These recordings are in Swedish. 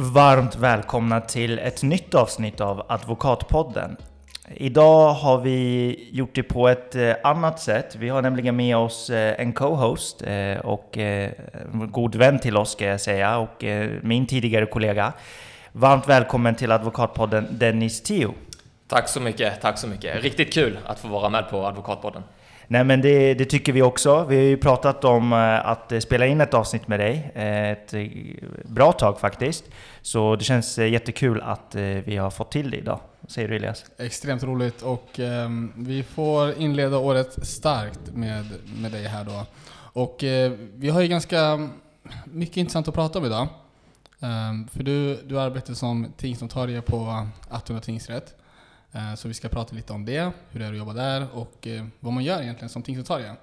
Varmt välkomna till ett nytt avsnitt av Advokatpodden. Idag har vi gjort det på ett eh, annat sätt. Vi har nämligen med oss eh, en co-host eh, och en god vän till oss ska jag säga och min tidigare kollega. Varmt välkommen till Advokatpodden Dennis Tio. Tack så mycket, tack så mycket. Riktigt kul att få vara med på Advokatpodden. Nej men det, det, tycker vi också. Vi har ju pratat om eh, att eh, spela in ett avsnitt med dig. Eh, ett bra tag faktiskt. Så det känns jättekul att vi har fått till det idag. Vad säger du Elias? Extremt roligt och eh, vi får inleda året starkt med, med dig här då. Och eh, vi har ju ganska mycket intressant att prata om idag. Eh, för du, du arbetar som tingsnotarie på Attunda tingsrätt. Eh, så vi ska prata lite om det, hur det är att jobba där och eh, vad man gör egentligen som tingsnotarie.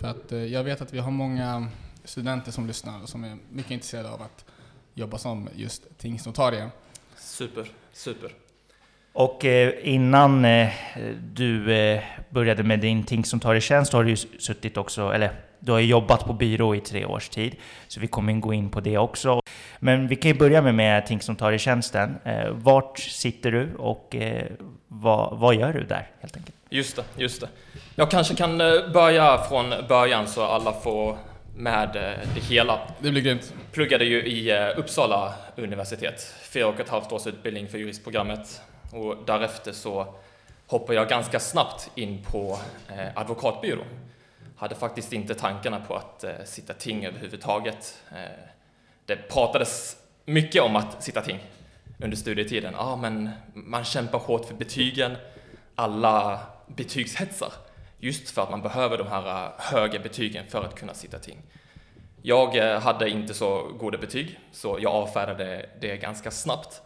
För att eh, jag vet att vi har många studenter som lyssnar och som är mycket intresserade av att jobba som just tingsnotarie. Super, super. Och innan du började med din tingsnotarietjänst har du ju suttit också, eller du har jobbat på byrå i tre års tid, så vi kommer gå in på det också. Men vi kan ju börja med, med tingsnotarietjänsten. Eh, vart sitter du och eh, vad, vad gör du där helt enkelt? Just det, just det. Jag kanske kan eh, börja från början så alla får med det hela. Det blir grymt. Pluggade ju i Uppsala universitet, fyra och ett halvt års utbildning för juristprogrammet och därefter så hoppade jag ganska snabbt in på eh, advokatbyrå hade faktiskt inte tankarna på att eh, sitta ting överhuvudtaget. Eh, det pratades mycket om att sitta ting under studietiden. Ja, ah, men man kämpar hårt för betygen. Alla betygshetsar just för att man behöver de här eh, höga betygen för att kunna sitta ting. Jag eh, hade inte så goda betyg, så jag avfärdade det ganska snabbt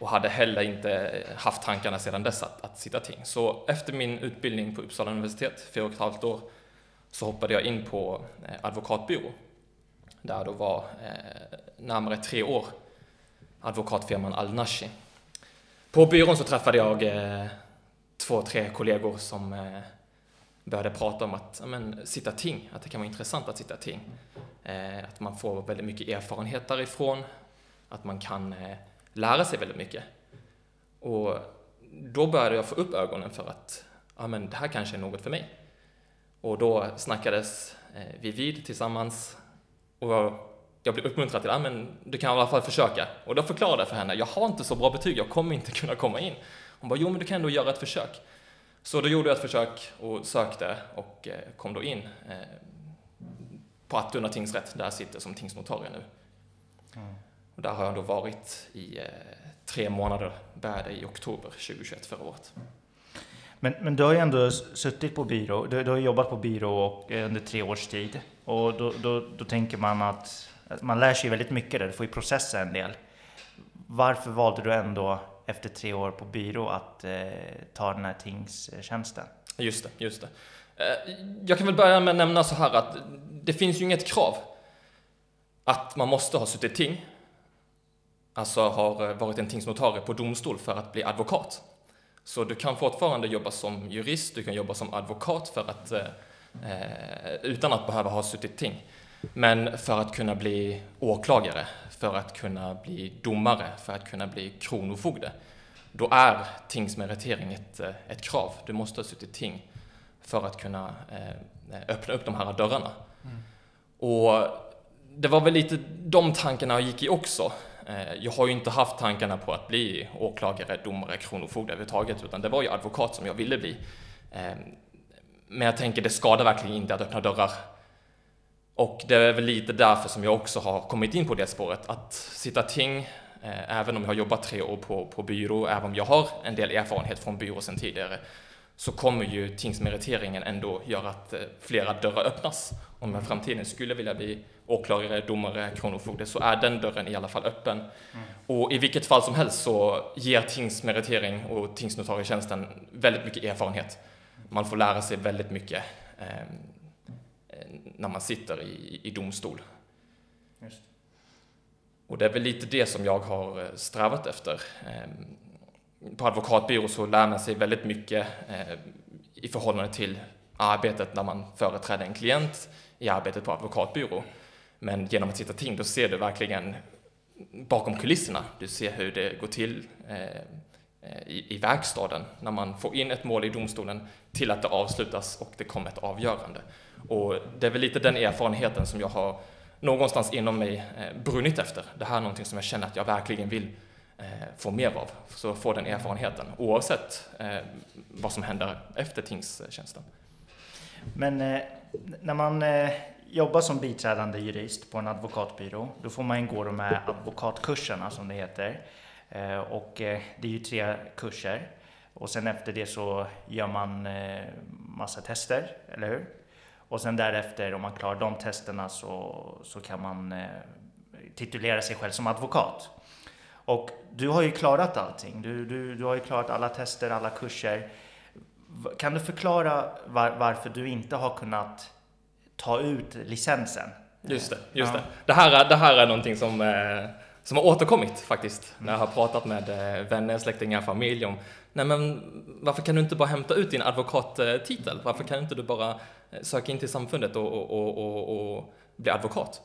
och hade heller inte haft tankarna sedan dess att, att sitta ting. Så efter min utbildning på Uppsala universitet, fyra och ett halvt år, så hoppade jag in på eh, advokatbyrå där jag då var eh, närmare tre år advokatfirman Al-Nashi. På byrån så träffade jag eh, två, tre kollegor som eh, började prata om att men, sitta ting, att det kan vara intressant att sitta ting. Eh, att man får väldigt mycket erfarenhet därifrån, att man kan eh, lära sig väldigt mycket. Och då började jag få upp ögonen för att ja, men, det här kanske är något för mig. Och då snackades eh, vi vid tillsammans och jag blev uppmuntrad till att men du kan i alla fall försöka. Och då förklarade jag för henne, jag har inte så bra betyg, jag kommer inte kunna komma in. Hon bara, jo men du kan ändå göra ett försök. Så då gjorde jag ett försök och sökte och eh, kom då in eh, på Attunda tingsrätt, där jag sitter som tingsnotarie nu. Mm. Och där har jag då varit i tre månader, började i oktober 2021 förra året. Men, men du har ju ändå suttit på byrå, du, du har jobbat på byrå och, eh, under tre års tid. Och då, då, då tänker man att man lär sig väldigt mycket där, du får ju processa en del. Varför valde du ändå efter tre år på byrå att eh, ta den här tingstjänsten? Just det, just det. Eh, jag kan väl börja med att nämna så här att det finns ju inget krav att man måste ha suttit ting, alltså har varit en tingsnotarie på domstol för att bli advokat. Så du kan fortfarande jobba som jurist, du kan jobba som advokat för att, eh, eh, utan att behöva ha suttit ting. Men för att kunna bli åklagare, för att kunna bli domare, för att kunna bli kronofogde, då är tingsmeritering ett, eh, ett krav. Du måste ha suttit ting för att kunna eh, öppna upp de här dörrarna. Mm. Och det var väl lite de tankarna jag gick i också. Eh, jag har ju inte haft tankarna på att bli åklagare, domare, kronofogde överhuvudtaget, utan det var ju advokat som jag ville bli. Eh, men jag tänker, det skadar verkligen inte att öppna dörrar. Och det är väl lite därför som jag också har kommit in på det spåret, att sitta ting, eh, även om jag har jobbat tre år på, på byrå, även om jag har en del erfarenhet från byrå sedan tidigare, så kommer ju tingsmeriteringen ändå göra att flera dörrar öppnas. Om jag i framtiden skulle vilja bli åklagare, domare, kronofogde så är den dörren i alla fall öppen. Mm. Och i vilket fall som helst så ger tingsmeritering och tingsnotarietjänsten väldigt mycket erfarenhet. Man får lära sig väldigt mycket eh, när man sitter i, i domstol. Just. Och det är väl lite det som jag har eh, strävat efter. Eh, på advokatbyrå så lär man sig väldigt mycket eh, i förhållande till arbetet när man företräder en klient i arbetet på advokatbyrå. Men genom att sitta ting, då ser du verkligen bakom kulisserna. Du ser hur det går till eh, eh, i, i verkstaden när man får in ett mål i domstolen till att det avslutas och det kommer ett avgörande. Och det är väl lite den erfarenheten som jag har någonstans inom mig eh, brunnit efter. Det här är någonting som jag känner att jag verkligen vill få mer av. Så få den erfarenheten oavsett vad som händer efter tingstjänsten. Men eh, när man Jobba som biträdande jurist på en advokatbyrå, då får man gå de här advokatkurserna som det heter. Eh, och eh, det är ju tre kurser. Och sen efter det så gör man eh, massa tester, eller hur? Och sen därefter, om man klarar de testerna så, så kan man titulera sig själv som advokat. Och du har ju klarat allting. Du, du, du har ju klarat alla tester, alla kurser. Kan du förklara var, varför du inte har kunnat ta ut licensen? Just det, just ja. det. Det här, det här är någonting som, eh, som har återkommit faktiskt. När jag har pratat med eh, vänner, släktingar, familj om Nej men varför kan du inte bara hämta ut din advokattitel? Varför kan inte du bara eh, söka in till samfundet och, och, och, och bli advokat?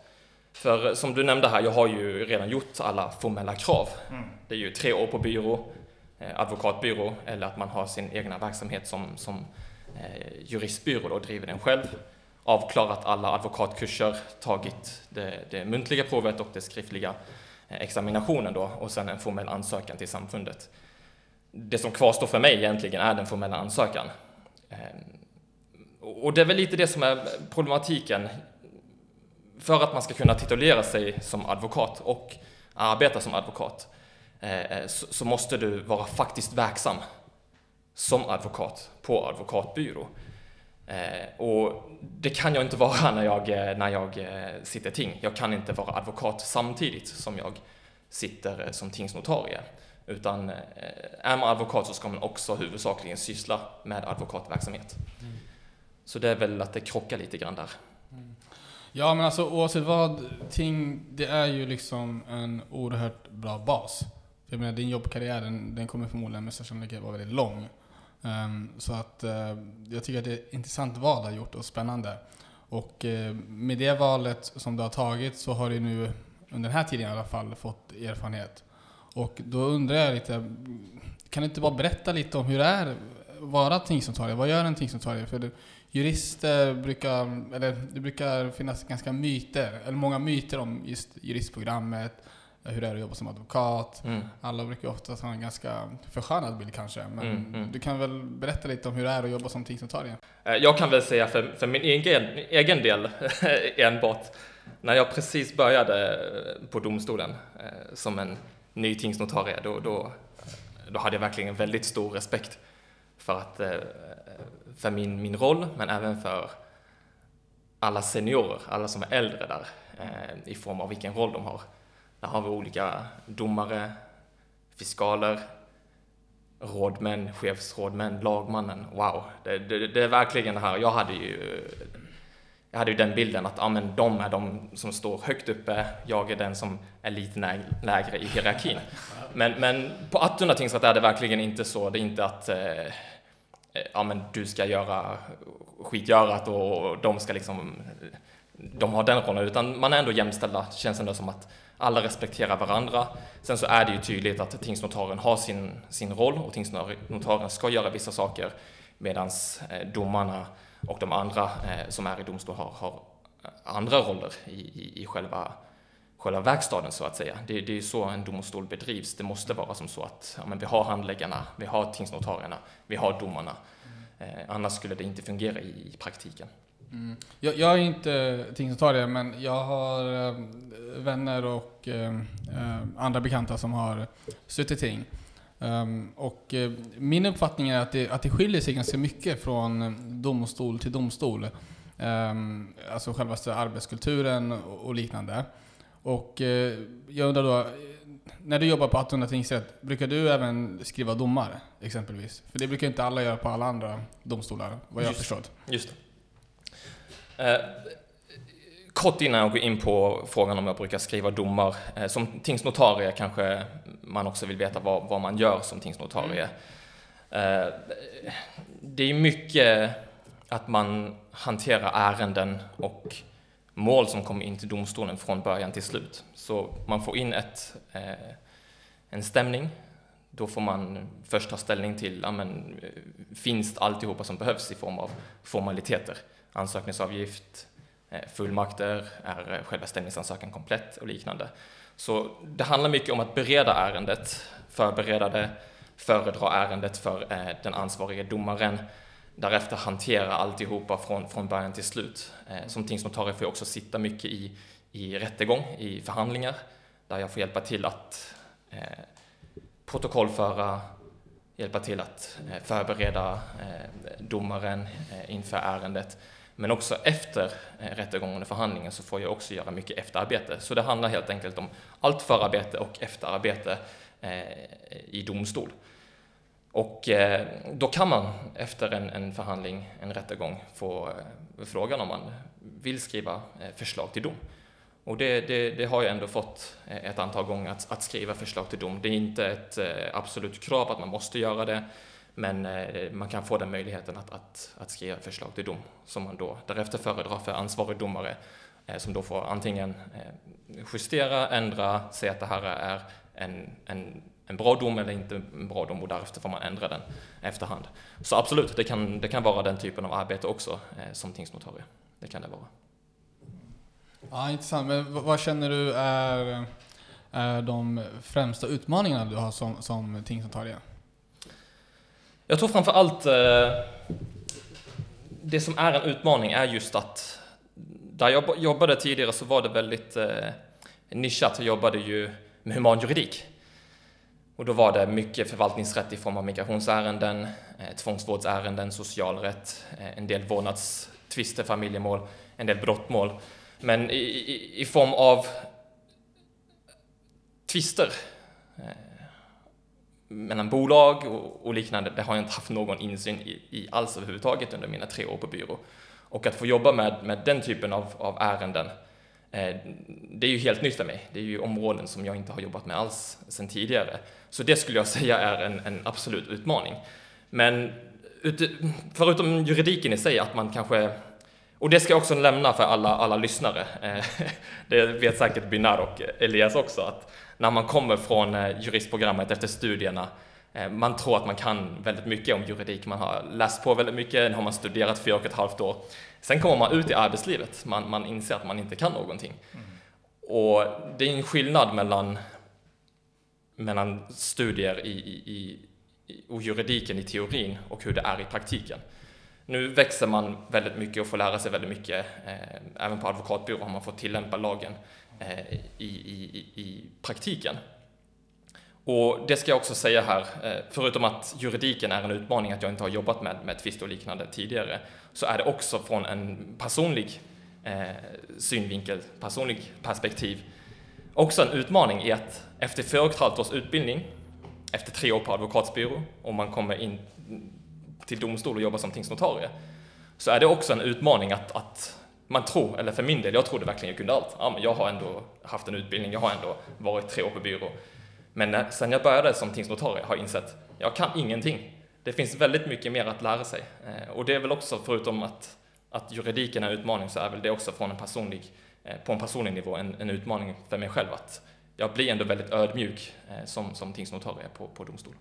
För som du nämnde här, jag har ju redan gjort alla formella krav. Mm. Det är ju tre år på byrå, advokatbyrå eller att man har sin egna verksamhet som, som eh, juristbyrå och driver den själv. Avklarat alla advokatkurser, tagit det, det muntliga provet och det skriftliga eh, examinationen då och sen en formell ansökan till samfundet. Det som kvarstår för mig egentligen är den formella ansökan. Ehm, och det är väl lite det som är problematiken. För att man ska kunna titulera sig som advokat och arbeta som advokat eh, eh, så måste du vara faktiskt verksam som advokat på advokatbyrå. Eh, och det kan jag inte vara när jag, när jag sitter ting. Jag kan inte vara advokat samtidigt som jag sitter som tingsnotarie. Utan är man advokat så ska man också huvudsakligen syssla med advokatverksamhet. Mm. Så det är väl att det krockar lite grann där. Mm. Ja men alltså oavsett vad, ting, det är ju liksom en oerhört bra bas. Jag menar, din jobbkarriär den, den kommer förmodligen med största sannolikhet vara väldigt lång. Um, så att uh, jag tycker att det är ett intressant val du har gjort och spännande. Och uh, med det valet som du har tagit så har du nu under den här tiden i alla fall fått erfarenhet. Och då undrar jag lite, kan du inte bara berätta lite om hur det är att vara tingsnotarie? Vad gör en tingsnotarie? För jurister brukar, eller det brukar finnas ganska myter, eller många myter om just juristprogrammet hur det är att jobba som advokat. Mm. Alla brukar ofta ha en ganska förskönad bild kanske. Men mm, mm. du kan väl berätta lite om hur det är att jobba som tingsnotarie? Eh, jag kan väl säga för, för min egen, egen del enbart. När jag precis började på domstolen eh, som en ny tingsnotarie, då, då, då hade jag verkligen väldigt stor respekt för, att, eh, för min, min roll, men även för alla seniorer, alla som är äldre där, i form av vilken roll de har. Där har vi olika domare, fiskaler, rådmän, chefsrådmän, lagmannen. Wow, det, det, det, är verkligen det här. Jag hade ju, jag hade ju den bilden att ja, men de är de som står högt uppe, jag är den som är lite lägre i hierarkin. Men, men på Attunda tingsrätt är det verkligen inte så. Det är inte att eh, ja, men du ska göra skitgörat och de ska liksom de har den rollen, utan man är ändå jämställda, känns ändå som att alla respekterar varandra. Sen så är det ju tydligt att tingsnotaren har sin, sin roll och tingsnotaren ska göra vissa saker medan eh, domarna och de andra eh, som är i domstol har, har andra roller i, i, i själva, själva verkstaden så att säga. Det, det är ju så en domstol bedrivs. Det måste vara som så att ja, men vi har handläggarna, vi har tingsnotarierna, vi har domarna. Eh, annars skulle det inte fungera i, i praktiken. Mm. Jag, jag, är inte tingsnotarie, men jag har äh, vänner och äh, andra bekanta som har suttit ting. Um, och äh, min uppfattning är att det, att det skiljer sig ganska mycket från domstol till domstol. Um, alltså självaste arbetskulturen och, och liknande. Och jag undrar då, när du jobbar på Attunda tingsrätt, brukar du även skriva domar exempelvis? För det brukar inte alla göra på alla andra domstolar, vad jag har förstått. Just det. Eh, kort innan jag går in på frågan om jag brukar skriva domar. Eh, som tingsnotarie kanske man också vill veta vad, vad man gör som tingsnotarie. Eh, det är mycket att man hanterar ärenden och mål som kommer in till domstolen från början till slut. Så man får in ett, eh, en stämning, då får man först ta ställning till, ja, men, finns alltihopa som behövs i form av formaliteter? Ansökningsavgift, eh, fullmakter, är eh, själva stämningsansökan komplett och liknande. Så det handlar mycket om att bereda ärendet, förbereda det, föredra ärendet för eh, den ansvariga domaren, därefter hantera alltihopa från, från början till slut. Som tingsnotarie får jag också sitta mycket i, i rättegång, i förhandlingar, där jag får hjälpa till att eh, protokollföra, hjälpa till att eh, förbereda eh, domaren eh, inför ärendet. Men också efter eh, rättegången och förhandlingen så får jag också göra mycket efterarbete. Så det handlar helt enkelt om allt förarbete och efterarbete eh, i domstol. Och eh, då kan man efter en, en förhandling, en rättegång, få frågan om man vill skriva förslag till dom. Och det, det, det, har jag ändå fått ett antal gånger att, att, skriva förslag till dom. Det är inte ett absolut krav att man måste göra det, men eh, man kan få den möjligheten att, att, att skriva förslag till dom som man då därefter föredrar för ansvarig domare eh, som då får antingen eh, justera, ändra, säga att det här är en, en en bra dom eller inte en bra dom och därefter får man ändra den efterhand. Så absolut, det kan, det kan vara den typen av arbete också som tingsnotarie. Det kan det vara. Ja, intressant. Men vad känner du är, är de främsta utmaningarna du har som, som tingsnotarie? Jag tror framför allt eh, det som är en utmaning är just att där jag jobbade tidigare så var det väldigt eh, nischat. Jag jobbade ju med human juridik. Och då var det mycket förvaltningsrätt i form av migrationsärenden, eh, tvångsvårdsärenden, socialrätt, eh, en del vårdnadstvister, familjemål, en del brottmål. Men i, i, i form av tvister eh, mellan bolag och, och, liknande, det har jag inte haft någon insyn i, i alls överhuvudtaget under mina tre år på byrå. Och att få jobba med, med den typen av, av ärenden Eh, det är ju helt nytt för mig. Det är ju områden som jag inte har jobbat med alls sedan tidigare. Så det skulle jag säga är en, en absolut utmaning. Men förutom juridiken i sig, att man kanske och det ska jag också lämna för alla, alla lyssnare. Eh, det vet säkert Binar och Elias också, att när man kommer från eh, juristprogrammet efter studierna, man tror att man kan väldigt mycket om juridik, man har läst på väldigt mycket, nu har man studerat fyra och ett halvt år. Sen kommer man ut i arbetslivet, man, man inser att man inte kan någonting. Mm. Och det är en skillnad mellan, mellan studier i, i, i, och juridiken i teorin och hur det är i praktiken. Nu växer man väldigt mycket och får lära sig väldigt mycket. Eh, även på advokatbyrå har man fått tillämpa lagen eh, Eh, i, i, i praktiken. Och det ska jag också säga här, eh, förutom att juridiken är en utmaning, att jag inte har jobbat med, med tvist och liknande tidigare, så är det också från en personlig eh, synvinkel, personlig perspektiv, också en utmaning i att efter fyra och ett halvt års utbildning, efter tre år på advokatsbyrå, om man kommer in till domstol och jobbar som tingsnotarie, så är det också en utmaning att, att man tror, eller för min del, jag trodde verkligen jag kunde allt. Ja, men jag har ändå haft en utbildning, jag har ändå varit tre år på byrå. Men när, sen jag började som tingsnotarie har jag insett jag kan ingenting. Det finns väldigt mycket mer att lära sig. Eh, och det är väl också, förutom att, att juridiken är en utmaning, så är väl det också från en personlig, eh, på en personlig nivå en, en utmaning för mig själv. Att jag blir ändå väldigt ödmjuk eh, som, som tingsnotarie på, på domstol.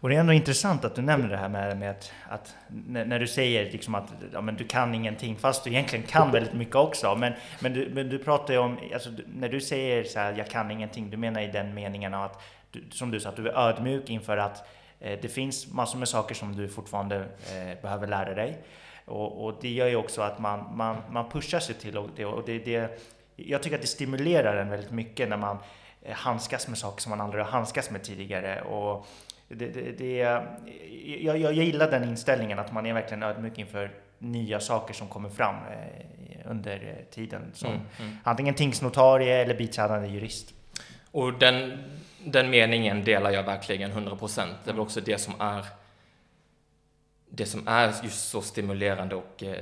Och det är ändå intressant att du nämner det här med, med att, att när, du säger liksom att ja, men du kan ingenting, fast du egentligen kan väldigt mycket också. Men, men, du, men du pratar ju om, alltså, när du säger så här, jag kan ingenting, du menar i den meningen att, du, som du sa, att du är ödmjuk inför att eh, det finns massor med saker som du fortfarande eh, behöver lära dig. Och, och, det gör ju också att man, man, man pushar sig till det. Och det, det jag tycker att det stimulerar en väldigt mycket när man eh, handskas med saker som man aldrig har handskats med tidigare. Och, det, det, det, jag, jag gillar den inställningen att man är verkligen ödmjuk inför nya saker som kommer fram eh, under tiden som mm, mm. antingen tingsnotarie eller biträdande jurist. Och den, den meningen delar jag verkligen 100%. Det är väl också det som är det som är just så stimulerande och eh,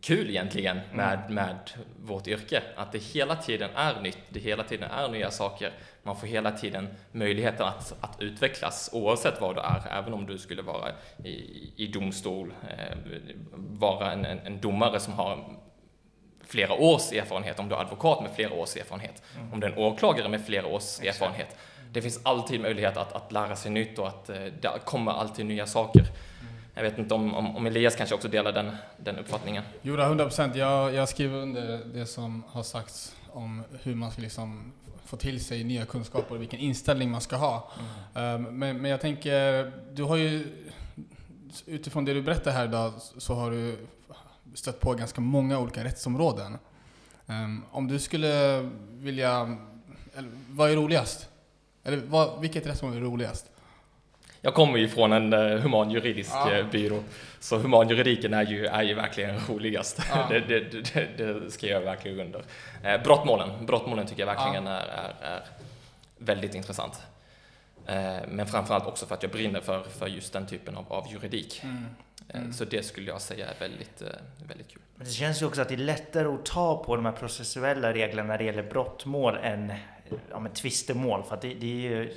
kul egentligen mm. med, mm. med vårt yrke. Att det hela tiden är nytt, det hela tiden är nya saker. Man får hela tiden möjligheten att, att utvecklas oavsett vad du är, även om du skulle vara i, i domstol, eh, vara en, en, en, domare som har flera års erfarenhet, om du är advokat med flera års erfarenhet, mm. om du är en åklagare med flera års Exakt. erfarenhet. Det finns alltid möjlighet att, att lära sig nytt och att eh, det kommer alltid nya saker. Jag vet inte om, om, om, Elias kanske också delar den, den uppfattningen? Jo, 100 procent. Jag, jag skriver under det som har sagts om hur man ska liksom få till sig nya kunskaper och vilken inställning man ska ha. Mm. Um, men, men jag tänker, du har ju utifrån det du berättar här idag så har du stött på ganska många olika rättsområden. Um, om du skulle vilja, eller, vad är roligast? Eller vad, vilket rättsområde är roligast? Jag kommer ju från en uh, human juridisk ja. uh, byrå, så human juridiken är ju, är ju verkligen roligast. Ja. det, det, det, det skriver jag verkligen under. Uh, brottmålen, brottmålen tycker jag verkligen ja. är, är, är, väldigt intressant. Uh, men framförallt också för att jag brinner för, för just den typen av, av juridik. Mm. Mm. Så det skulle jag säga är väldigt, väldigt kul. Men det känns ju också att det är lättare att ta på de här processuella reglerna när det gäller brottmål än ja, men tvistemål. För att det, det är ju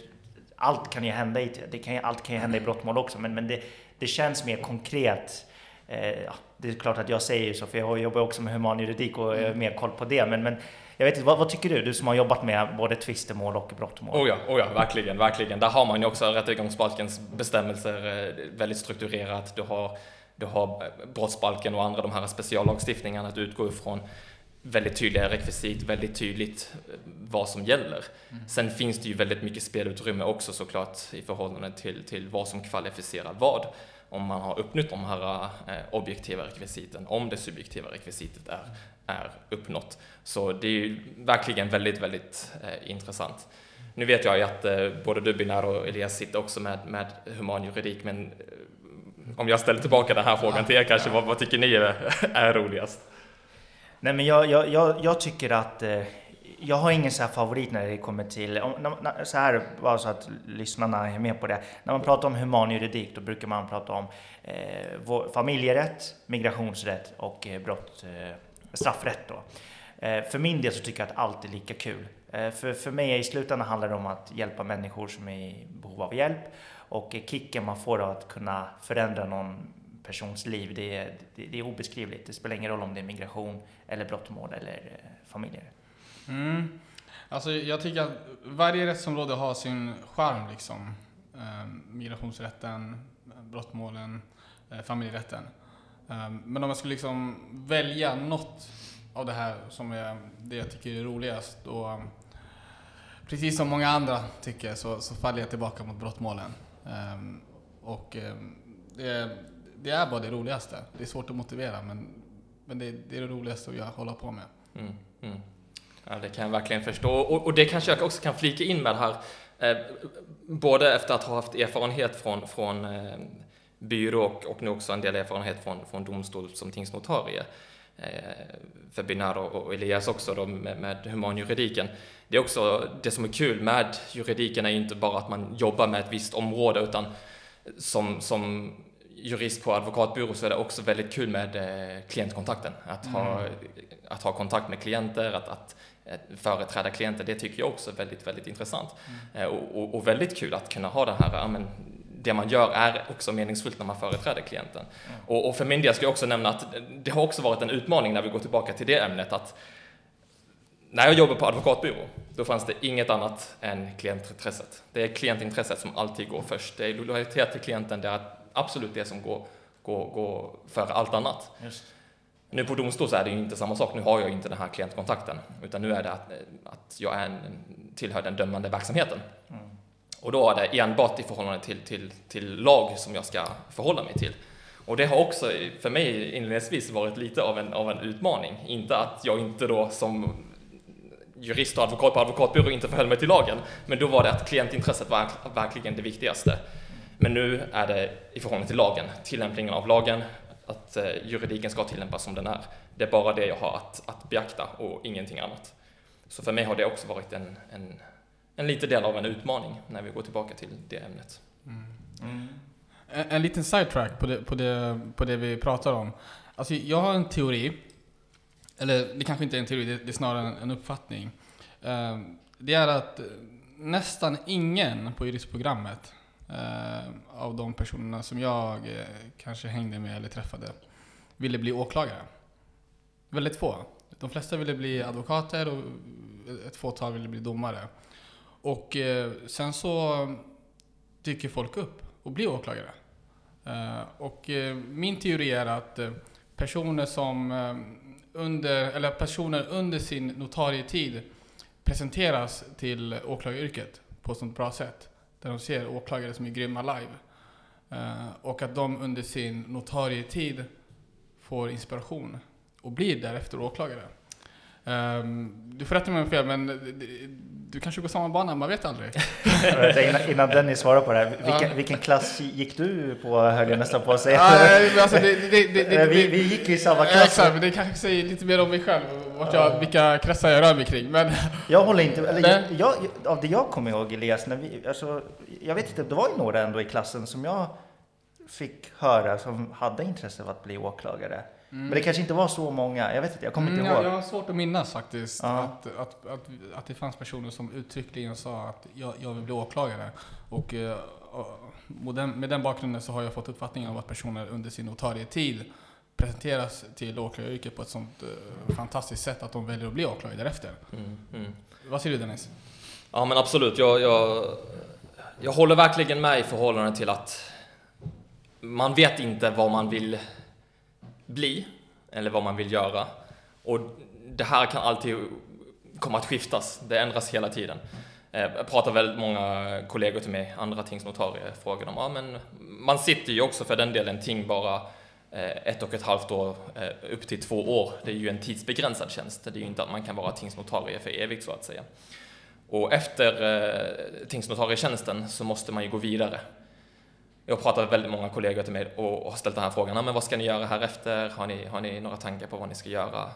allt kan ju hända i, det kan, allt kan ju hända i brottmål också, men, men det, det känns mer konkret. Eh, det är klart att jag säger så, för jag jobbar också med humanjuridik och har mm. mer koll på det. Men, men jag vet inte, vad, vad, tycker du? Du som har jobbat med både tvistemål och brottmål. Oh ja, oh ja, verkligen, verkligen. Där har man ju också rättegångsbalkens bestämmelser eh, väldigt strukturerat. Du har, du har eh, brottsbalken och andra de här speciallagstiftningarna att utgå ifrån väldigt tydliga rekvisit, väldigt tydligt eh, vad som gäller. Mm. Sen finns det ju väldigt mycket spelutrymme också såklart i förhållande till, till vad som kvalificerar vad. Om man har uppnått de här eh, objektiva rekvisiten, om det subjektiva rekvisitet är, är uppnått. Så det är ju verkligen väldigt, väldigt eh, intressant. Nu vet jag ju att eh, både du Binar och Elias sitter också med, med human juridik, men eh, om jag ställer tillbaka den här frågan till er kanske, vad, vad tycker ni är, är roligast? Nej men jag, jag, jag, jag tycker att eh, jag har ingen så här favorit när det kommer till, om, så här bara så att lyssnarna är med på det. När man pratar om human juridik då brukar man prata om eh, familjerätt, migrationsrätt och eh, brott, eh, straffrätt. Då. Eh, för min del så tycker jag att allt är lika kul. Eh, för, för mig i slutändan handlar det om att hjälpa människor som är i behov av hjälp och eh, kicken man får av att kunna förändra någon persons liv, det är, det, det är obeskrivligt. Det spelar ingen roll om det är migration eller brottmål eller eh, familjer. Mm. Alltså jag tycker att varje rättsområde har sin charm liksom. Eh, migrationsrätten, brottmålen, eh, familjerätten. Eh, men om jag skulle liksom välja något av det här som är det jag tycker är roligast, då precis som många andra tycker så, så faller jag tillbaka mot brottmålen. Eh, och eh, det det är bara det roligaste. Det är svårt att motivera men, men det, det är det roligaste att hålla på med. Mm, mm. Ja, det kan jag verkligen förstå. Och, och, det kanske jag också kan flika in med här, eh, både efter att ha haft erfarenhet från, från eh, byrå och, och nu också en del erfarenhet från, från domstol som tingsnotarie. Eh, för Binar och, och Elias också då med, med humanjuridiken. Det är också det som är kul med juridiken är inte bara att man jobbar med ett visst område utan som, som jurist på advokatbyrå så är det också väldigt kul med eh, klientkontakten. Att, mm. ha, att ha kontakt med klienter, att, att företräda klienter, det tycker jag också är väldigt, väldigt intressant. Mm. Eh, och, och, och, väldigt kul att kunna ha det här, ja, men, det man gör är också meningsfullt när man företräder klienten. Mm. Och, och, för min del ska jag också nämna att det har också varit en utmaning när vi går tillbaka till det ämnet att när jag jobbar på advokatbyrå, då fanns det inget annat än klientintresset. Det är klientintresset som alltid går först. Det är lojalitet till klienten, det är att absolut det som går, går, går före allt annat. Just. Nu på domstol så är det ju inte samma sak. Nu har jag inte den här klientkontakten, utan nu är det att, att jag är en, tillhör den dömande verksamheten. Mm. Och då är det enbart i förhållande till, till, till lag som jag ska förhålla mig till. Och det har också för mig inledningsvis varit lite av en, av en utmaning. Inte att jag inte då som jurist och advokat på advokatbyrå inte förhöll mig till lagen, men då var det att klientintresset var verkligen det viktigaste. Men nu är det i förhållande till lagen, tillämpningen av lagen, att eh, juridiken ska tillämpas som den är. Det är bara det jag har att, att beakta och ingenting annat. Så för mig har det också varit en, en, en liten del av en utmaning när vi går tillbaka till det ämnet. Mm. Mm. En, en, liten sidetrack på det, på, det, på det vi pratar om. Alltså jag har en teori, eller det kanske inte är en teori, det, det är snarare en, en uppfattning. Uh, det är att nästan ingen på juristprogrammet eh, av de personerna som jag eh, kanske hängde med eller träffade ville bli åklagare. Väldigt få. De flesta ville bli advokater och ett fåtal ville bli domare. Och eh, sen så dyker folk upp och blir åklagare. Eh, och eh, min teori är att eh, personer som eh, under, eller personer under sin notarietid presenteras till åklagaryrket på ett sånt bra sätt. Där de ser åklagare som är grymma live. Eh, och att de under sin notarietid får inspiration och blir därefter åklagare. Um, du får rätta mig om jag fel, men du, kanske går samma bana, man vet aldrig. innan, innan Dennis svarar på det här, vilken, ja. vilken klass gick du på, höll jag nästan på att säga. Ja, alltså det, det, det, vi, vi gick i samma klass. Exakt, men det kanske säger lite mer om mig själv, vart jag, vilka kretsar jag rör mig kring. Men, jag håller inte, eller jag, jag, av det jag kommer ihåg Elias, när vi, alltså, jag vet inte, det var ju några ändå i klassen som jag fick höra som hade intresse av att bli åklagare. Mm. Men det kanske inte var så många, jag vet inte, jag kommer inte mm, ihåg. Jag har svårt att minnas faktiskt ja. att, att, att, att det fanns personer som uttryckligen sa att jag, jag vill bli åklagare. Och, eh, och den, med den bakgrunden så har jag fått uppfattningen av att personer under sin notarietid presenteras till åklagaryrket på ett sånt uh, fantastiskt sätt att de väljer att bli åklagare därefter. Mm, mm. Vad säger du Dennis? Ja men absolut, jag, jag, jag håller verkligen med i förhållande till att man vet inte vad man vill bli eller vad man vill göra. Och det här kan alltid komma att skiftas, det ändras hela tiden. Eh, jag pratar väldigt många kollegor till mig, andra tingsnotarier, eh, frågar dem, ja men man sitter ju också för den delen ting bara eh, ett och ett halvt år upp till två år. Det är ju en tidsbegränsad tjänst. Det är ju inte att man kan vara tingsnotarie för evigt så att säga. Och efter tingsnotarietjänsten så måste man ju gå vidare jag har pratat med väldigt många kollegor till mig och har ställt den här frågan, men vad ska ni göra här efter? Har ni, har ni några tankar på vad ni ska göra?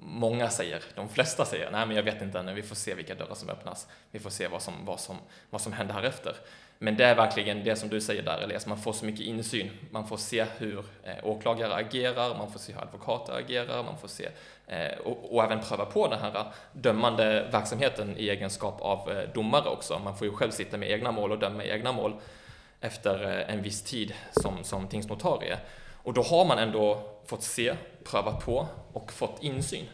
Många säger, de flesta säger, nej men jag vet inte ännu, vi får se vilka dörrar som öppnas. Vi får se vad som, vad som, vad som händer här efter. Men det är verkligen det som du säger där Elias, man får så mycket insyn. Man får se hur eh, åklagare agerar, man får se hur advokater agerar, man får se eh, och, och, även pröva på den här dömande verksamheten i egenskap av eh, domare också. Man får ju själv sitta med egna mål och döma i egna mål efter eh, en viss tid som, som tingsnotarie. Och då har man ändå fått se, prövat på och fått insyn.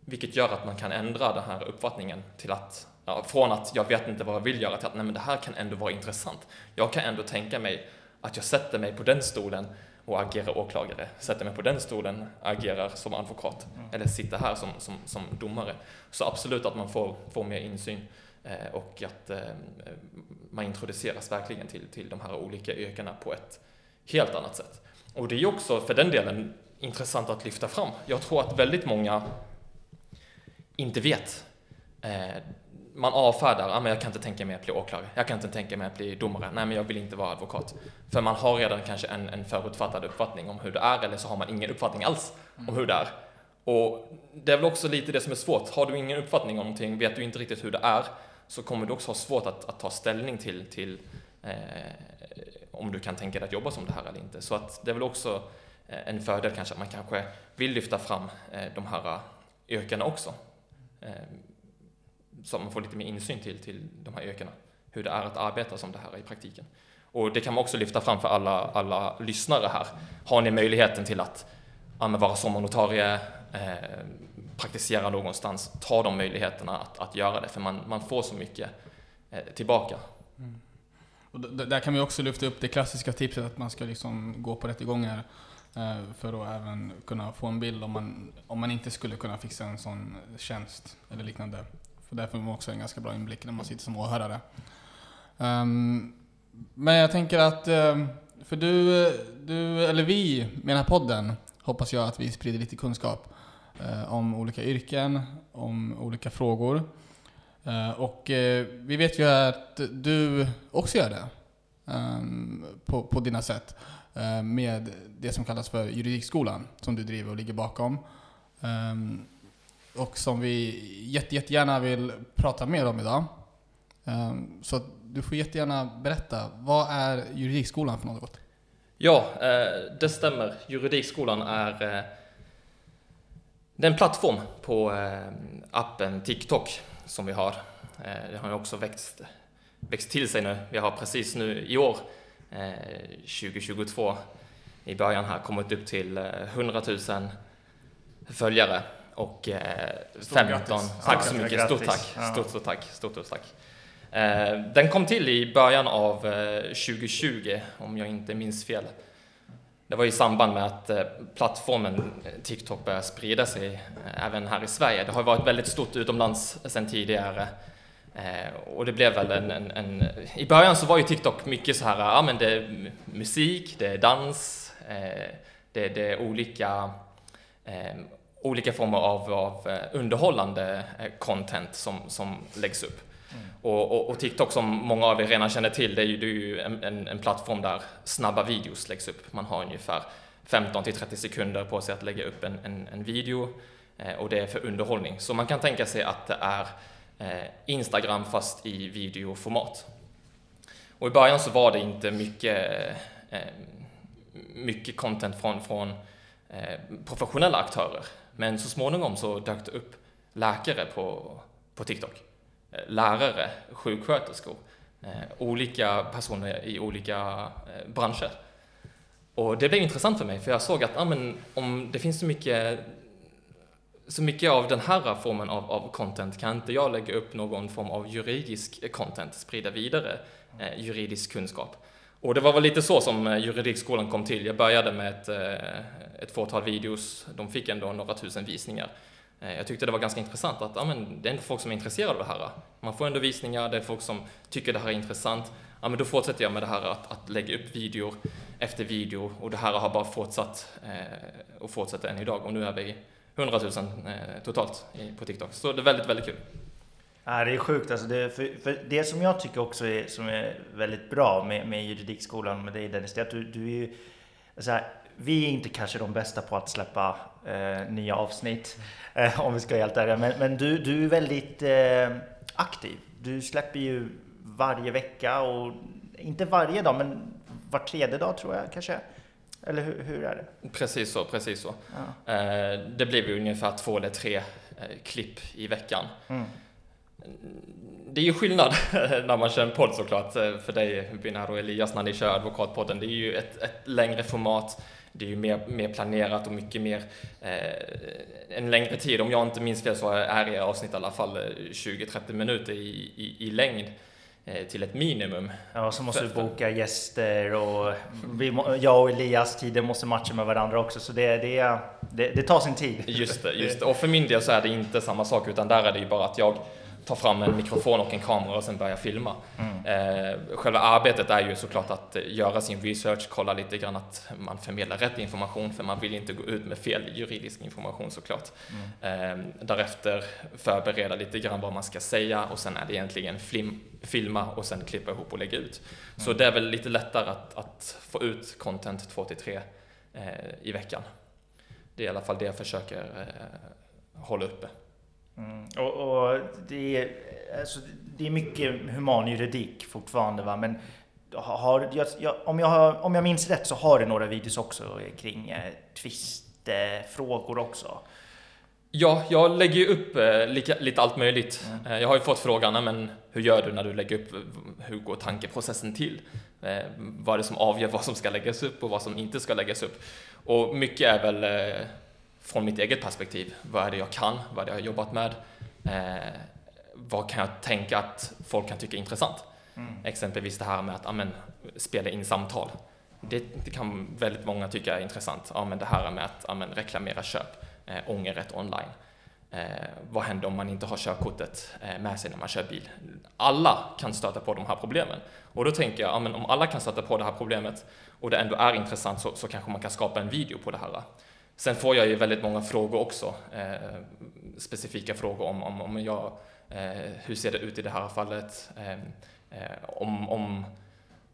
Vilket gör att man kan ändra den här uppfattningen till att, ja, från att jag vet inte vad jag vill göra till att nej men det här kan ändå vara intressant. Jag kan ändå tänka mig att jag sätter mig på den stolen och agerar åklagare, sätter mig på den stolen, agerar som advokat mm. eller sitter här som, som, som domare. Så absolut att man får, får mer insyn. Eh, och att eh, man introduceras verkligen till, till de här olika yrkena på ett helt annat sätt. Och det är också för den delen intressant att lyfta fram. Jag tror att väldigt många inte vet. Eh, man avfärdar, ah, men jag kan inte tänka mig att bli åklagare, jag kan inte tänka mig att bli domare, nej men jag vill inte vara advokat. För man har redan kanske en, en förutfattad uppfattning om hur det är, eller så har man ingen uppfattning alls om hur det är. Och det är väl också lite det som är svårt. Har du ingen uppfattning om någonting, vet du inte riktigt hur det är, så kommer du också ha svårt att, att ta ställning till, till eh, om du kan tänka dig att jobba som det här eller inte. Så att det är väl också eh, en fördel kanske att man kanske vill lyfta fram eh, de här eh, yrkena också. Eh, så att man får lite mer insyn till, till de här yrkena. Hur det är att arbeta som det här i praktiken. Och det kan man också lyfta fram för alla, alla lyssnare här. Har ni möjligheten till att ja, vara sommarnotarie, eh, praktisera någonstans, ta de möjligheterna att, att göra det, för man, man får så mycket eh, tillbaka. Mm. Och där kan vi också lyfta upp det klassiska tipset att man ska liksom gå på rättegångar eh, för att även kunna få en bild om man, om man inte skulle kunna fixa en sån tjänst eller liknande. För där får man också en ganska bra inblick när man sitter som åhörare. Um, men jag tänker att, ehm, för du, du, eller vi med den här podden hoppas jag att vi sprider lite kunskap Eh, om olika yrken, om olika frågor. Eh, och eh, vi vet ju att du också gör det ehm, på, på dina sätt eh, med det som kallas för Juridikskolan som du driver och ligger bakom. Ehm, och som vi jätte, jättegärna vill prata mer om idag. Ehm, så du får jättegärna berätta, vad är Juridikskolan för något? Ja, eh, det stämmer. Juridikskolan är eh, det är en plattform på eh, appen TikTok som vi har. Eh, det har ju också växt, växt till sig nu. Vi har precis nu i år, 2022, eh, i början här kommit upp till 100 000 följare. Och eh, Stort 15, grattis. tack så mycket, stort tack, stort, stort tack, stort, stort tack. Den kom till i början av eh, 2020, om jag inte minns fel. Det var i samband med att eh, plattformen eh, TikTok började sprida sig eh, även här i Sverige. Det har varit väldigt stort utomlands sedan tidigare. Och det blev väl en, en, en... I början så var ju TikTok mycket så här, ja men det är musik, det är dans, det, det är olika, olika former av, av underhållande content som, som läggs upp. Mm. Och, och, och TikTok som många av er redan känner till, det är ju, det är ju en, en, en plattform där snabba videos läggs upp. Man har ungefär 15 till 30 sekunder på sig att lägga upp en, en, en video eh, och det är för underhållning. Så man kan tänka sig att det är eh, Instagram fast i videoformat. Och i början så var det inte mycket, eh, mycket content från, från eh, professionella aktörer. Men så småningom så dök det upp läkare på, på TikTok. Lärare, sjuksköterskor, eh, olika personer i olika eh, branscher. Och det blev intressant för mig, för jag såg att ah, men, om det finns så mycket, så mycket av den här formen av, av content, kan inte jag lägga upp någon form av juridisk content, sprida vidare eh, juridisk kunskap? Och det var väl lite så som eh, juridikskolan kom till. Jag började med ett, ett fåtal videos, de fick ändå några tusen visningar. Eh, jag tyckte det var ganska intressant att ja, men det är ändå folk som är intresserade av det här. Man får ändå visningar, det är folk som tycker det här är intressant. Ja, men då fortsätter jag med det här att, att lägga upp videor efter video och det här har bara fortsatt eh, och fortsätter än idag. Och nu är vi 100 000 eh, totalt på TikTok. Så det är väldigt, väldigt kul. Ja, det är sjukt alltså. Det, för, för det som jag tycker också är, som är väldigt bra med, med juridikskolan med dig Dennis, det är att du, du är ju... Så här, vi är inte kanske de bästa på att släppa eh, nya avsnitt, eh, om vi ska vara helt ärliga. Men, men du, du är väldigt eh, aktiv. Du släpper ju varje vecka och inte varje dag, men var tredje dag tror jag kanske. Eller hur, hur är det? Precis så, precis så. Ja. Eh, det blir ju ungefär två eller tre eh, klipp i veckan. Mm. Det är ju skillnad när man kör en podd såklart, eh, för dig Binar och Elias när ni kör Advokatpodden. Det är ju ett, ett längre format, det är ju mer, mer planerat och mycket mer eh, en längre tid. Om jag inte minns fel så är det avsnitt i alla fall eh, 20-30 minuter i, i, i längd eh, till ett minimum. Ja, så måste för- boka gäster och vi, jag och Elias tider måste matcha med varandra också. Så det, det, det, det tar sin tid. Just det, just det. Och för min del så är det inte samma sak, utan där är det ju bara att jag tar fram en mikrofon och en kamera och sen börjar filma. Eh, själva arbetet är ju såklart att göra sin research, kolla lite grann att man förmedlar rätt information, för man vill inte gå ut med fel juridisk information såklart. Eh, därefter förbereda lite grann vad man ska säga och sen är det egentligen film, filma och sen klippa ihop och lägga ut. Så det är väl lite lättare att, att få ut content två till tre eh, i veckan. Det är i alla fall det jag försöker eh, hålla uppe. Mm. Och, och det, är, alltså, det är mycket human juridik fortfarande va, men har, jag, jag, om, jag har, om jag minns rätt så har du några videos också kring eh, tvistfrågor också. Ja, jag lägger ju upp eh, lika, lite allt möjligt. Eh, jag har ju fått frågan, "Ja, men hur gör du när du lägger upp, hur går tankeprocessen till? Eh, vad är det som avgör vad som ska läggas upp och vad som inte ska läggas upp? Och mycket är väl eh, från mitt eget perspektiv. Vad är det jag kan? Vad är det jag har jobbat med? Eh, vad kan jag tänka att folk kan tycka är intressant? Exempelvis det här med att ja, men, spela in samtal. Det, det kan väldigt många tycka är intressant. Ja, men det här med att ja, men, reklamera köp, eh, ångerrätt online. Eh, vad händer om man inte har körkortet eh, med sig när man kör bil? Alla kan stöta på de här problemen. Och då tänker jag, ja, men om alla kan stöta på det här problemet och det ändå är intressant så, så kanske man kan skapa en video på det här. Sen får jag ju väldigt många frågor också, eh, specifika frågor om, om, om jag, eh, hur ser det ut i det här fallet? Ehm, eh, om, om,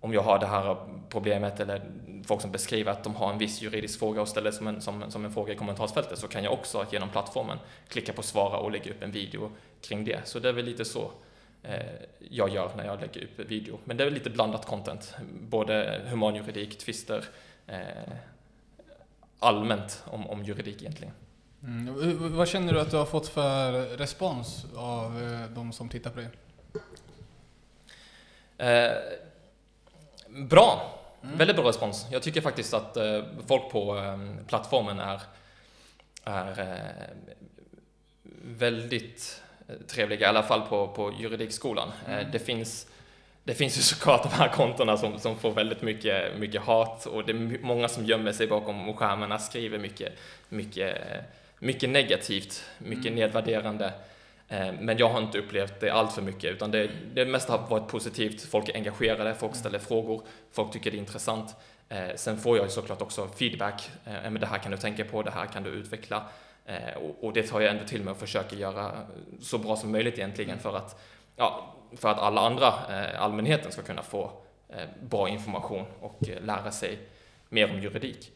om jag har det här problemet eller folk som beskriver att de har en viss juridisk fråga och ställer som en, som, som en fråga i kommentarsfältet så kan jag också genom plattformen klicka på svara och lägga upp en video kring det. Så det är väl lite så eh, jag gör när jag lägger upp video. Men det är väl lite blandat content, både humanjuridik, tvister, eh, allmänt om, om juridik egentligen. Mm. Vad känner du att du har fått för respons av eh, de som tittar på dig? Eh, bra, väldigt bra respons. Jag tycker faktiskt att eh, folk på eh, plattformen är, är eh, väldigt eh, trevliga, i alla fall på, på juridikskolan. Mm. Det, finns, det finns ju såklart de här kontona som, som får väldigt mycket, mycket hat och det är många som gömmer sig bakom skärmarna, skriver mycket, mycket, mycket negativt, mycket Mm. nedvärderande. Eh, Men jag har inte upplevt det allt för mycket, utan det, det mesta har varit positivt. Folk är engagerade, folk ställer frågor, folk tycker det är intressant. Eh, Sen får jag ju såklart också feedback. Eh, det här kan du tänka på, det här kan du utveckla. Och, och det tar jag ändå till mig och försöker göra så bra som möjligt egentligen för att, ja, för att alla andra, eh, allmänheten, ska kunna få eh, bra information och eh, lära sig mer om juridik.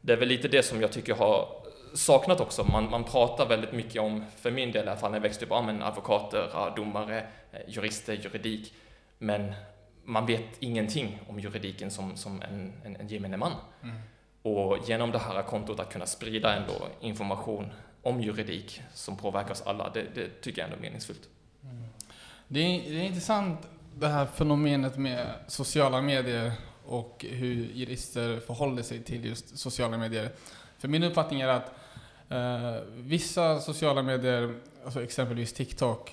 Det är väl lite det som jag tycker har saknat också. Man, man pratar väldigt mycket om, för min del i alla fall, när jag växte upp, ja, men advokater, domare, jurister, juridik. Men man vet ingenting om juridiken som, som en, en, en gemene man. Mm. Och genom det här kontot att kunna sprida ändå information om juridik som påverkar oss alla, det, det tycker jag ändå är meningsfullt. Det är, det är intressant det här fenomenet med sociala medier och hur jurister förhåller sig till just sociala medier. För min uppfattning är att eh, vissa sociala medier, alltså exempelvis TikTok,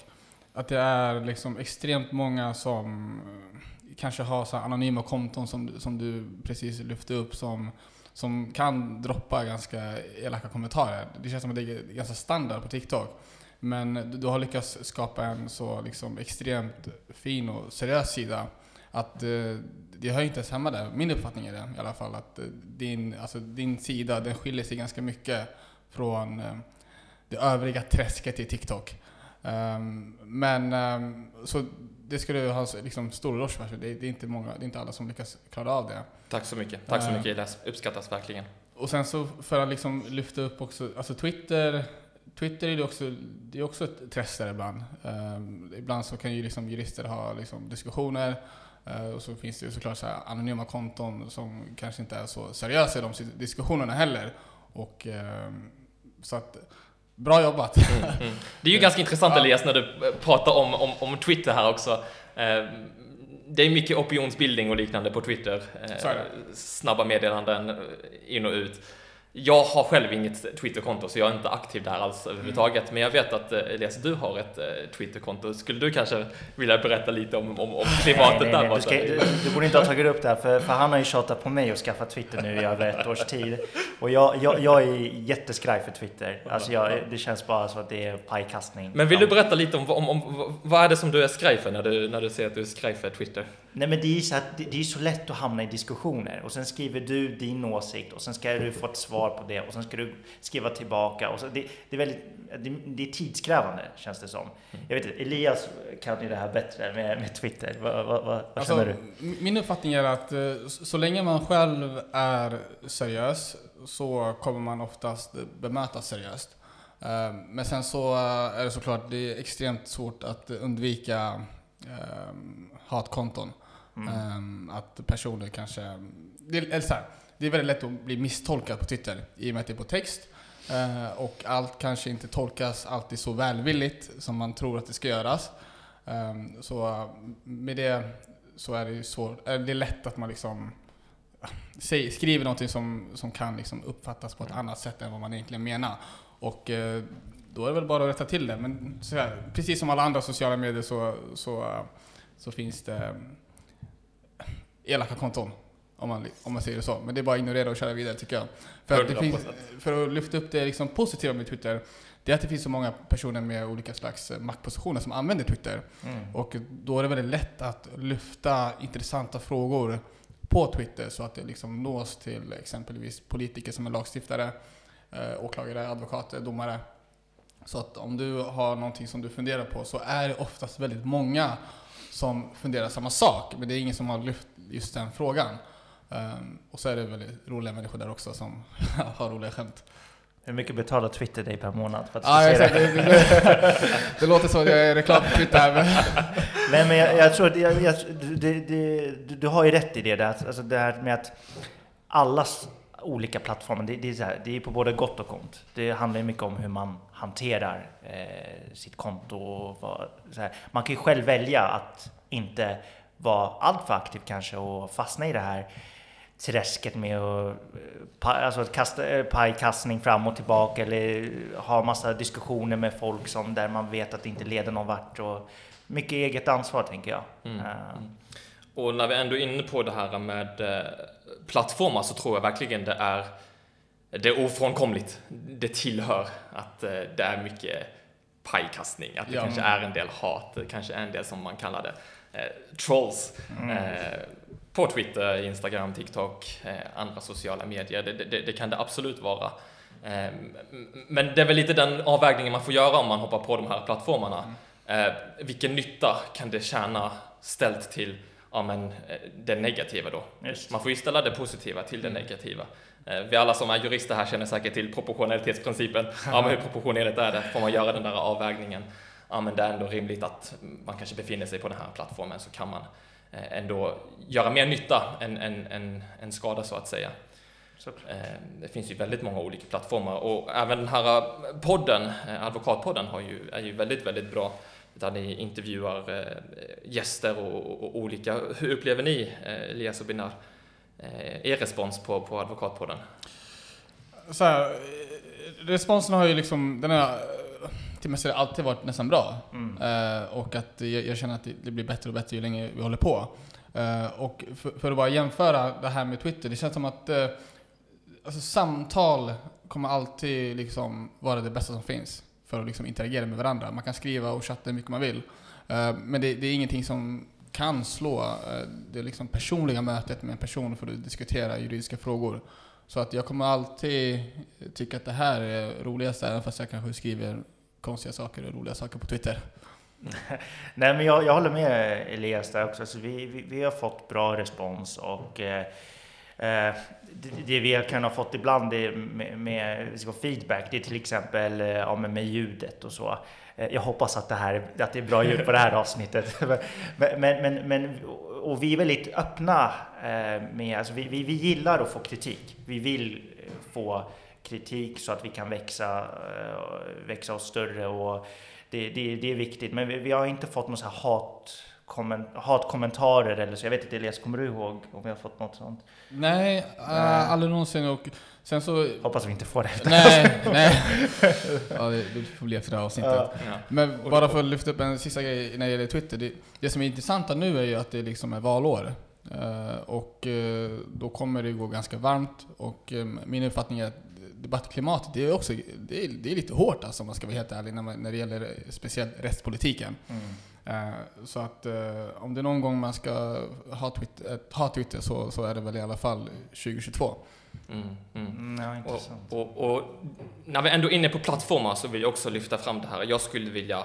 att det är liksom extremt många som kanske har så anonyma konton som, du- som du precis lyfte upp som, som kan droppa ganska elaka kommentarer. Det känns som att det är ganska standard på TikTok. Men du, har lyckats skapa en så liksom extremt fin och seriös sida att eh, det hör inte ens hemma där. Min uppfattning är det i alla fall. Att eh, din, alltså, din sida den skiljer sig ganska mycket från eh, det övriga träsket i TikTok. Ehm, men ehm, så det ska du ha liksom, stor eloge för. Det, är- det, är inte många, det är inte alla som lyckas klara av det. Tack så mycket. Tack så mycket Elias. Uppskattas verkligen. Och sen så för att liksom lyfta upp också, alltså Twitter, Twitter är det också, det är också ett träsk där ibland. Ehm, ibland så kan ju liksom jurister ha liksom diskussioner eh, och så finns det ju såklart så anonyma konton som kanske inte är så seriösa i de diskussionerna heller. Och ehm, så att, bra jobbat! Mm, mm. Det är ju ganska intressant. Elias när du pratar om, om, om Twitter här också. Eh, Det är mycket opinionsbildning och liknande på Twitter. Det. Snabba meddelanden eh, in och ut. Jag har själv inget Twitterkonto så jag är inte aktiv där alls överhuvudtaget. Men jag vet att eh, Elias, du har ett eh, Twitterkonto. Skulle du kanske vilja berätta lite om, om, om klimatet nej, där? nej, du, ska, du, du borde inte ha tagit upp det här, för, för han har ju tjatat på mig att skaffa Twitter nu i över ett års tid. Och jag, jag, jag är jätteskraj för Twitter. Alltså jag, det känns bara så att det är pajkastning. Men vill du berätta lite om, om, om vad är det som du är skraj för när du, när du säger att du är skraj för Twitter? Nej men det är ju så, att det, det är så lätt att hamna i diskussioner och sen skriver du din åsikt och sen ska du få ett svar på det och sen ska du skriva tillbaka. Och så, det, det, är väldigt, det, det är tidskrävande känns det som. Jag vet inte, Elias kan ju det här bättre med, med Twitter. Vad, vad, vad, Alltså, känner du? Min uppfattning är att eh, så länge man själv är seriös så kommer man oftast bemötas seriöst. Eh, Men sen så eh, är det såklart det är extremt svårt att undvika eh, hatkonton. Mm. Eh, Att personer kanske... Det eller så här, det är väldigt lätt att bli misstolkad på Twitter i och med att det är på text. Eh, och allt kanske inte tolkas alltid så välvilligt som man tror att det ska göras. Ehm, så eh, med det så är det ju svårt, eh, är lätt att man liksom säger, skriver någonting som, som kan liksom uppfattas på ett annat sätt än vad man egentligen menar. Och då är det väl bara att rätta till det. Men så här, precis som alla andra sociala medier så, så, så finns det elaka konton. Om man, om man säger det så. Men det är bara att ignorera och köra vidare tycker jag. För att, det 100%. finns, för att lyfta upp det liksom positiva med Twitter, det är att det finns så många personer med olika slags eh, maktpositioner som använder Twitter. Mm. Och då är det väldigt lätt att lyfta intressanta frågor på Twitter så att det liksom nås till exempelvis politiker som är lagstiftare, eh, åklagare, advokater, domare. Så att om du har någonting som du funderar på så är det oftast väldigt många som funderar samma sak, men det är ingen som har lyft just den frågan. Ehm, och så är det väldigt roliga människor där också som har roliga skämt. Hur mycket betalar Twitter dig per månad för att jag se det? det, det, det, låter som att jag är reklam på Twitter men Nej men jag, jag tror att jag, jag, det, du, du har ju rätt i det där, alltså det här med att allas olika plattformar, det, det, är så här, det är på både gott och ont. Det handlar ju mycket om hur man hanterar eh, sitt konto och vad. Man kan ju själv välja att inte vara alltför aktiv kanske och fastna i det här träsket med att, alltså kasta, pajkastning fram och tillbaka eller ha massa diskussioner med folk som där man vet att det inte leder någon vart. Och mycket eget ansvar tänker jag. Mm. Mm. Och när vi ändå är inne på det här med eh, plattformar så tror jag verkligen det är det är ofrånkomligt. Det tillhör att eh, det är mycket pajkastning, att det ja. kanske är en del hat, det kanske är en del som man kallar det eh, trolls. Mm. Eh, på Twitter, Instagram, TikTok, eh, andra sociala medier. Det, det, det, kan det absolut vara. Eh, men det är väl lite den avvägningen man får göra om man hoppar på de här plattformarna. Mm. vilken nytta kan det tjäna ställt till ja, men, eh, det negativa då. Just. Man får ju ställa det positiva till det mm. negativa. Eh, vi alla som är jurister här känner säkert till proportionalitetsprincipen. Ja, men hur proportionerligt är det? Får man göra den där avvägningen? Ja, men det är ändå rimligt att man kanske befinner sig på den här plattformen så kan man eh, ändå göra mer nytta än, än, än, än skada så att säga. Så. Det finns ju väldigt många olika plattformar och även den här podden, Advokatpodden, har ju, är ju väldigt, väldigt bra där ni intervjuar eh, gäster och, och, olika. Hur upplever ni, eh, Elias och Binar, eh, er respons på, på Advokatpodden? Så här, responsen har ju liksom, den har till mig alltid varit nästan bra. Mm. Uh, och att jag, jag, känner att det, det, blir bättre och bättre ju längre vi håller på. Uh, och för, för, att bara jämföra det här med Twitter, det känns som att uh, alltså, samtal kommer alltid liksom vara det bästa som finns för att liksom interagera med varandra. Man kan skriva och chatta hur mycket man vill. Men det, det är ingenting som kan slå det liksom personliga mötet med en person för att diskutera juridiska frågor. Så att jag kommer alltid tycka att det här är roligast, även fast jag kanske skriver konstiga saker och roliga saker på Twitter. Nej, men jag, jag håller med Elias där också. Alltså vi, vi, vi har fått bra respons och eh, eh det, det vi kan ha fått ibland med, med feedback, det är till exempel eh, ja, med ljudet och så. Eh, jag hoppas att det, här, att det är bra ljud på det här avsnittet. men, men, men, och vi är väldigt öppna med, alltså vi, vi, vi gillar att få kritik. Vi vill få kritik så att vi kan växa, växa oss större och det, det, det är viktigt. Men vi, vi har inte fått någon så här hat hatkommentarer eller så. Jag vet inte Elias, kommer du ihåg om vi har fått något sånt? Nej, äh, aldrig någonsin. Och sen så... Hoppas vi inte får det. Nej, nej. Ja, det, det får bli efter det här avsnittet. Ja. Men bara för att lyfta upp en sista grej när det gäller Twitter. Det, det som är intressanta nu är ju att det liksom är valår. Uh, och uh, då kommer det gå ganska varmt. Och um, min uppfattning är att debattklimatet, det är också det är, det är lite hårt alltså, om man ska vara helt ärlig, när, man, när det gäller speciellt rättspolitiken. Mm. Eh, så att eh, om det är någon gång man ska ha Twitter, ha Twitter så, så är det väl i alla fall 2022. Mm, mm. Mm, ja, intressant. Och, och, och, när vi ändå är inne på plattformar så vill jag också lyfta fram det här. Jag skulle vilja,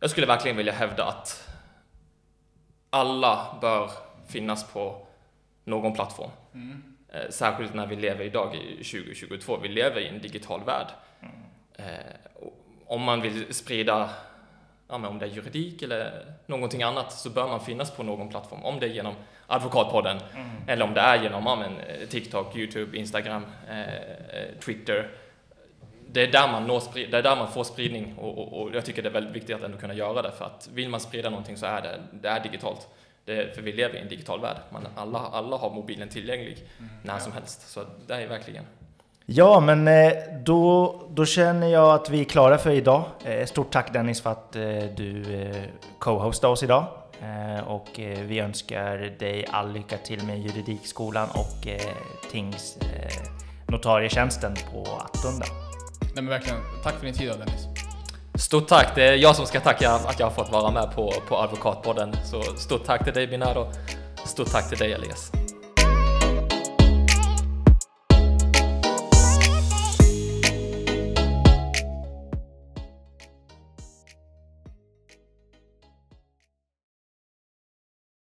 jag skulle verkligen vilja hävda att alla bör finnas på någon plattform. Mm. Eh, särskilt när vi lever idag i 2022. Vi lever i en digital värld. Mm. Om man vill sprida ja, om det är juridik eller någonting annat så bör man finnas på någon plattform. Om det är genom Advokatpodden mm. eller om det är genom ja, men, eh, TikTok, Youtube, Instagram, eh, Twitter. Det är, där man når, det är där man får spridning och, och, och, jag tycker det är väldigt viktigt att ändå kunna göra det för att vill man sprida någonting så är det, det är digitalt. Det, för vi lever i en digital värld. Man, alla, alla har mobilen tillgänglig mm, när som helst. Så det är verkligen Ja, men eh, då, då känner jag att vi är klara för idag. Eh, stort tack Dennis för att eh, du co-hostade oss idag. Och vi önskar dig all lycka till med juridikskolan och tingsnotarietjänsten på Attunda. Nej men verkligen, tack för din tid Dennis. Stort tack, det är jag som ska tacka att jag har fått vara med på, på Advokatpodden. Så stort tack till dig Binado, stort tack till dig Elias.